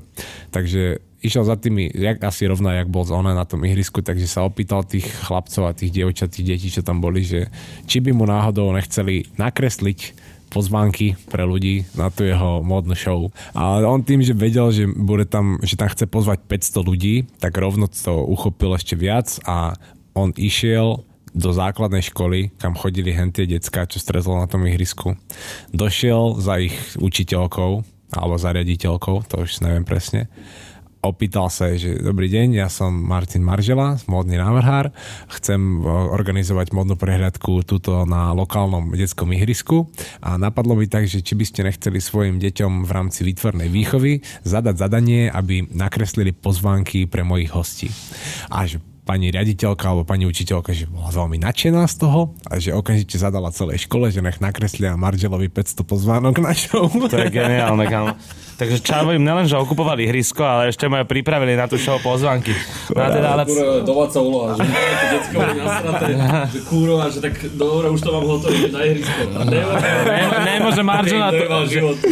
Takže išiel za tými, jak asi rovná, jak bol zóna na tom ihrisku, takže sa opýtal tých chlapcov a tých dievčat, tých detí, čo tam boli, že či by mu náhodou nechceli nakresliť pozvánky pre ľudí na tú jeho módnu show. A on tým, že vedel, že, bude tam, že tam chce pozvať 500 ľudí, tak rovno to uchopil ešte viac a on išiel do základnej školy, kam chodili hentie decka, čo stretol na tom ihrisku. Došiel za ich učiteľkou alebo za riaditeľkou, to už neviem presne opýtal sa že dobrý deň, ja som Martin Maržela, módny návrhár, chcem e, organizovať módnu prehľadku tuto na lokálnom detskom ihrisku a napadlo mi tak, že či by ste nechceli svojim deťom v rámci výtvornej výchovy zadať zadanie, aby nakreslili pozvánky pre mojich hostí. A že pani riaditeľka alebo pani učiteľka, že bola veľmi nadšená z toho a že okamžite zadala celej škole, že nech nakreslia Margelovi 500 pozvánok na show. To je geniálne, kámo. Takže Čavo im nielen, že okupovali ihrisko, ale ešte majú pripravili na tú show pozvanky. No teda, ale... Kurva, domáca úloha, že to decko boli nasraté, že kurva, že tak dobre, už to mám hotové, na ihrisko. Nemôže Maržela.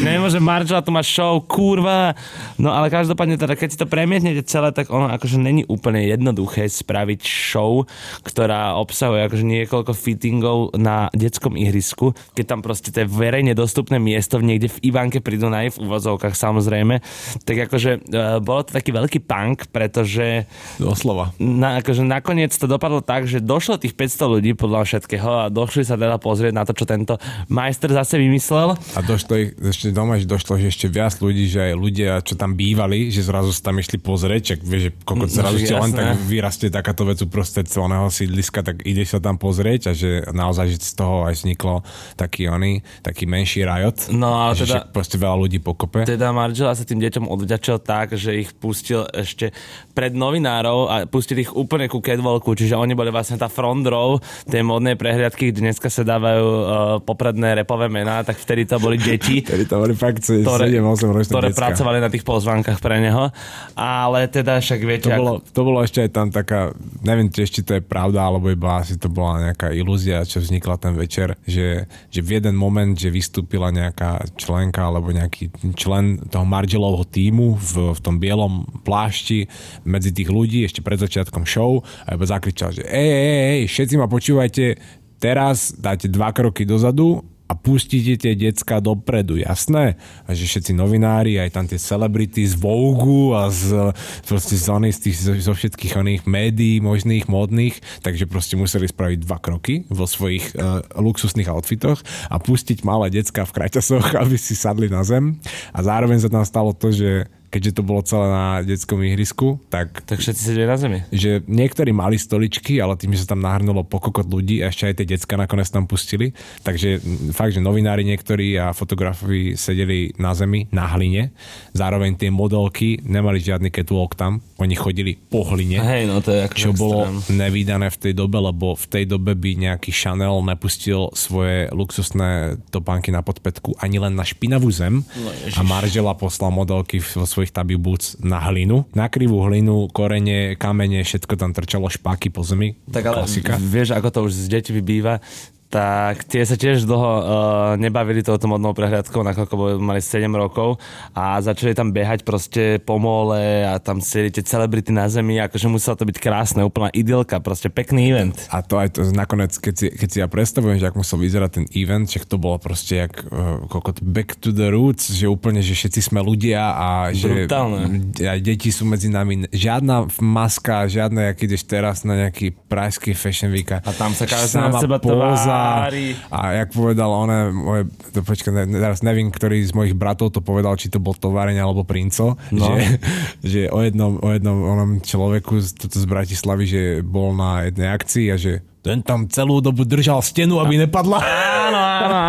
Nemôže Maržela tu má show, kurva. No ale každopádne teda, keď si to premietnete celé, tak ono akože není úplne jednoduché spraviť show, ktorá obsahuje akože niekoľko fittingov na detskom ihrisku, keď tam proste to je verejne dostupné miesto niekde v Ivánke pri Dunaji v úvozovkách samozrejme, tak akože e, bolo to taký veľký punk, pretože Doslova. na, akože nakoniec to dopadlo tak, že došlo tých 500 ľudí podľa všetkého a došli sa teda pozrieť na to, čo tento majster zase vymyslel. A došlo ich, ešte doma, že došlo, že ešte viac ľudí, že aj ľudia, čo tam bývali, že zrazu sa tam išli pozrieť, čak vieš, že kokot zrazu ti len tak vyrastie takáto vec uprostred celého sídliska, tak ideš sa tam pozrieť a že naozaj, že z toho aj vzniklo taký oný, taký menší rajot. No, že teda- však proste veľa ľudí pokope. Teda Margela sa tým deťom odvďačil tak, že ich pustil ešte pred novinárov a pustil ich úplne ku catwalku, čiže oni boli vlastne tá front row tej modnej prehliadky, kde dneska sa dávajú uh, popredné repové mená, tak vtedy to boli deti. Tedy to boli fakt ktoré, 7-8 ročné ktoré pracovali na tých pozvánkach pre neho. Ale teda však viete, To ak- bolo, to bolo ešte aj tam taká, neviem, či ešte to je pravda, alebo iba asi to bola nejaká ilúzia, čo vznikla ten večer, že, že v jeden moment, že vystúpila nejaká členka alebo nejaký člen toho Margelovho týmu v, v tom bielom plášti medzi tých ľudí ešte pred začiatkom show a iba zakričal, že ej, ej, ej, všetci ma počúvajte, teraz dáte dva kroky dozadu a pustíte tie decka dopredu, jasné? A že všetci novinári, aj tam tie celebrity z Vogue a z, proste z, z zo, všetkých oných médií možných, módnych, takže proste museli spraviť dva kroky vo svojich uh, luxusných outfitoch a pustiť malé decka v kraťasoch, aby si sadli na zem. A zároveň sa tam stalo to, že keďže to bolo celé na detskom ihrisku, tak Tak všetci sedeli na zemi. že niektorí mali stoličky, ale tým, že sa tam nahrnulo pokokot ľudí, a ešte aj tie decka nakoniec tam pustili. Takže fakt, že novinári niektorí a fotografi sedeli na zemi, na hline. Zároveň tie modelky nemali žiadny catwalk tam, oni chodili po hline. Hej, no to je ako Čo bolo nevydané v tej dobe, lebo v tej dobe by nejaký Chanel nepustil svoje luxusné topánky na podpetku ani len na špinavú zem No, ježiš. a Maržela poslal modelky vo svojich tabi boots na hlinu. Na krivú hlinu, korene, kamene, všetko tam trčalo, špáky po zemi. Tak ale Klasika. vieš, ako to už s deťmi býva, tak tie sa tiež dlho uh, nebavili touto modnou prehliadkou, nakoľko mali 7 rokov a začali tam behať proste po mole a tam sedeli tie celebrity na zemi, akože musela to byť krásne, úplná idylka, proste pekný event. A to aj to nakoniec, keď si, keď si ja predstavujem, že ak musel vyzerať ten event, že to bolo proste jak uh, kokot back to the roots, že úplne, že všetci sme ľudia a že Brutálne. aj deti sú medzi nami. Žiadna maska, žiadne, jak ideš teraz na nejaký prajský fashion week. A tam sa sama na seba póza. A jak povedal one, moje, to počkaj, ne, teraz neviem, ktorý z mojich bratov to povedal, či to bol továreň alebo princo, No. že, že o jednom, o jednom onom človeku z, toto z Bratislavy, že bol na jednej akcii a že ten tam celú dobu držal stenu, aby nepadla.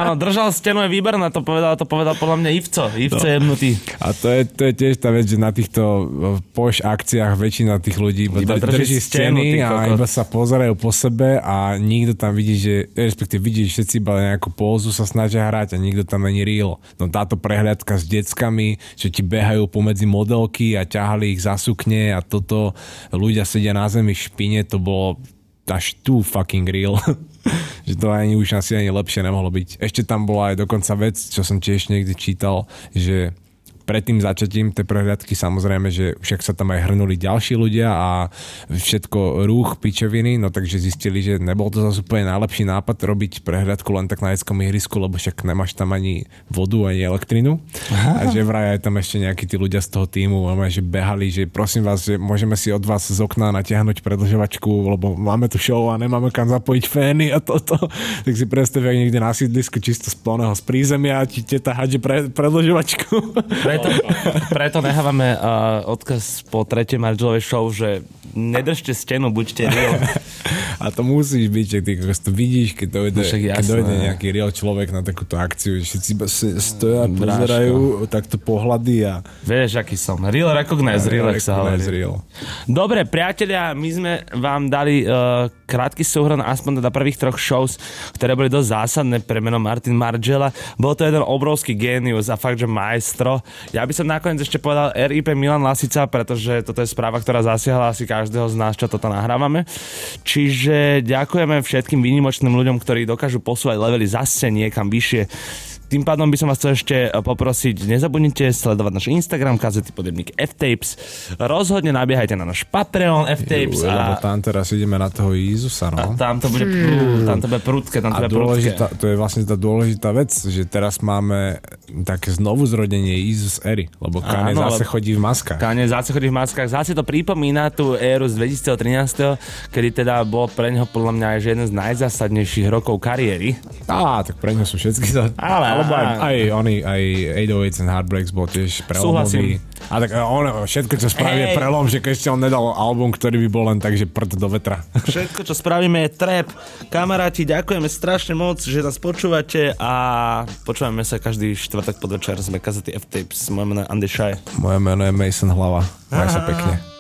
Áno, držal stenu je výborné, to povedal, to povedal podľa mňa Ivco, Ivco no. jemnutý. A to je, to je tiež tá vec, že na týchto poš akciách väčšina tých ľudí iba, Iba dr- drží steny a iba sa pozerajú po sebe a nikto tam vidí, že respektíve vidí, že všetci iba nejakú pózu sa snažia hrať a nikto tam není real. No táto prehliadka s deckami, že ti behajú pomedzi modelky a ťahali ich za sukne a toto ľudia sedia na zemi v špine, to bolo až too fucking real. že to ani už asi ani lepšie nemohlo byť. Ešte tam bola aj dokonca vec, čo som tiež niekde čítal, že pred tým začatím tej prehliadky samozrejme, že však sa tam aj hrnuli ďalší ľudia a všetko rúch, pičoviny, no takže zistili, že nebol to zase úplne najlepší nápad robiť prehliadku len tak na detskom ihrisku, lebo však nemáš tam ani vodu, ani elektrinu. A že vraj aj tam ešte nejakí tí ľudia z toho týmu, že behali, že prosím vás, že môžeme si od vás z okna natiahnuť predlžovačku, lebo máme tu show a nemáme kam zapojiť fény a toto. Tak si predstav, jak niekde na sídlisku čisto z plného z prízemia a ti teta hadže pre, predlžovačku. Preto, preto nehávame uh, odkaz po tretej Margelovej show, že nedržte stenu, buďte real. A to musíš byť, že ty to vidíš, keď dojde, No keď dojde nejaký real človek na takúto akciu, že všetci iba stoja, pozerajú takto pohľady a Vieš, aký som. Real recognize, real, ak sa hovorí. real. Dobre, priatelia, my sme vám dali uh, krátky súhrn aspoň teda prvých troch shows, ktoré boli dosť zásadné pre meno Martin Margela. Bol to jeden obrovský génius a fakt, že maestro. Ja by som nakoniec ešte povedal RIP Milan Lasica, pretože toto je správa, ktorá zasiahla asi každého z nás, čo toto nahrávame. Čiže ďakujeme všetkým výnimočným ľuďom, ktorí dokážu posúvať levely zase niekam vyššie. Tým pádom by som vás chcel ešte poprosiť, nezabudnite sledovať náš Instagram, kazety podebník F-Tapes. Rozhodne nabiehajte na náš Patreon F-Tapes Lebo a, tam teraz ideme na toho Jezusa, a no. tam to bude prú, tam to bude prúdke, tam to A bude prúdke. dôležitá, to je vlastne tá dôležitá vec, že teraz máme také znovu zrodenie Jesus Ery, lebo Kanye Áno, zase chodí v maskách. Kane zase chodí v maskách. Zase to pripomína tú éru z 2013, kedy teda bol pre neho podľa mňa aj jeden z najzásadnejších rokov kariéry. Á, tak pre ňo sú všetky za... Ale- Alebo aj, aj, oni, aj 808s and Heartbreaks bol tiež prelomový. Súhlasím. A tak on, všetko, čo spraví, je Hej. prelom, že keď on nedal album, ktorý by bol len tak, že prd do vetra. Všetko, čo spravíme, je trap. Kamaráti, ďakujeme strašne moc, že nás počúvate a počúvame sa každý štvrtok podvečer. Sme kazety F-Tapes. Moje meno je Andy Shai. Moje meno je Mason Hlava. Maj sa pekne.